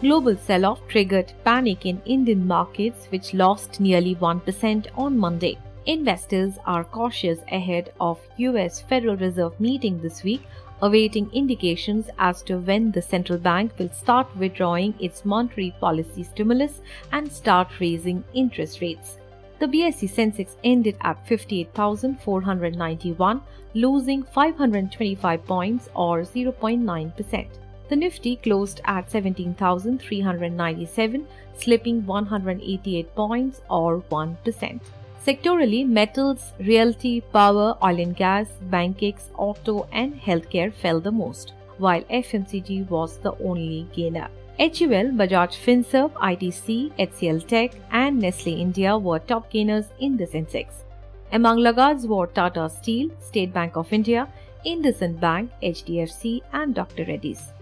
Global sell off triggered panic in Indian markets, which lost nearly 1% on Monday. Investors are cautious ahead of US Federal Reserve meeting this week, awaiting indications as to when the central bank will start withdrawing its monetary policy stimulus and start raising interest rates. The BSE Sensex ended at 58,491, losing 525 points or 0.9%. The Nifty closed at 17,397, slipping 188 points or 1%. Sectorally, metals, realty, power, oil and gas, bankex, auto, and healthcare fell the most, while FMCG was the only gainer. HUL, Bajaj Finserv, ITC, HCL Tech, and Nestle India were top gainers in the Sensex. Among laggards were Tata Steel, State Bank of India, IndusInd Bank, HDFC, and Dr. Reddy's.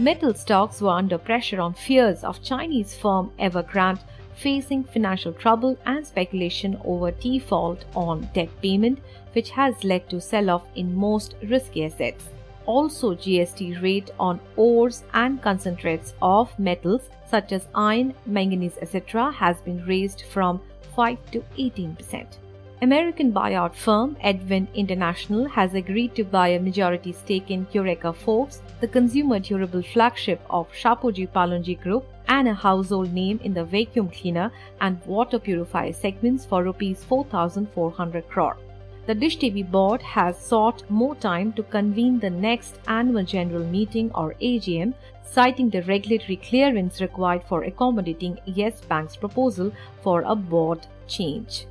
Metal stocks were under pressure on fears of Chinese firm Evergrande facing financial trouble and speculation over default on debt payment, which has led to sell off in most risky assets. Also, GST rate on ores and concentrates of metals such as iron, manganese, etc., has been raised from 5 to 18 percent. American buyout firm Advent International has agreed to buy a majority stake in Eureka Forbes, the consumer durable flagship of Shapoorji Pallonji Group and a household name in the vacuum cleaner and water purifier segments for rupees 4400 crore. The Dish TV board has sought more time to convene the next annual general meeting or AGM, citing the regulatory clearance required for accommodating Yes Bank's proposal for a board change.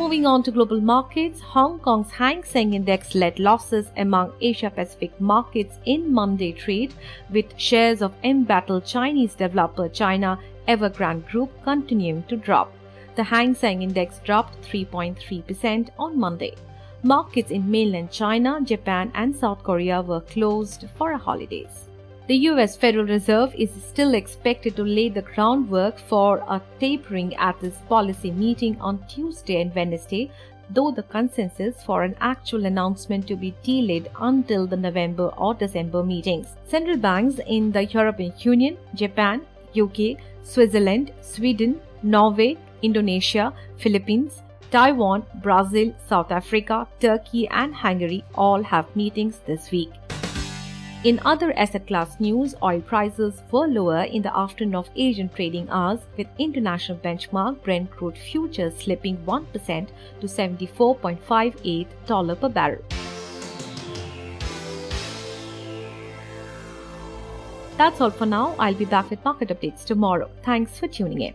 Moving on to global markets, Hong Kong's Hang Seng Index led losses among Asia Pacific markets in Monday trade, with shares of embattled Chinese developer China Evergrande Group continuing to drop. The Hang Seng Index dropped 3.3% on Monday. Markets in mainland China, Japan, and South Korea were closed for holidays. The US Federal Reserve is still expected to lay the groundwork for a tapering at this policy meeting on Tuesday and Wednesday, though the consensus for an actual announcement to be delayed until the November or December meetings. Central banks in the European Union, Japan, UK, Switzerland, Sweden, Norway, Indonesia, Philippines, Taiwan, Brazil, South Africa, Turkey, and Hungary all have meetings this week. In other asset class news, oil prices were lower in the afternoon of Asian trading hours, with international benchmark Brent crude futures slipping 1% to $74.58 per barrel. That's all for now. I'll be back with market updates tomorrow. Thanks for tuning in.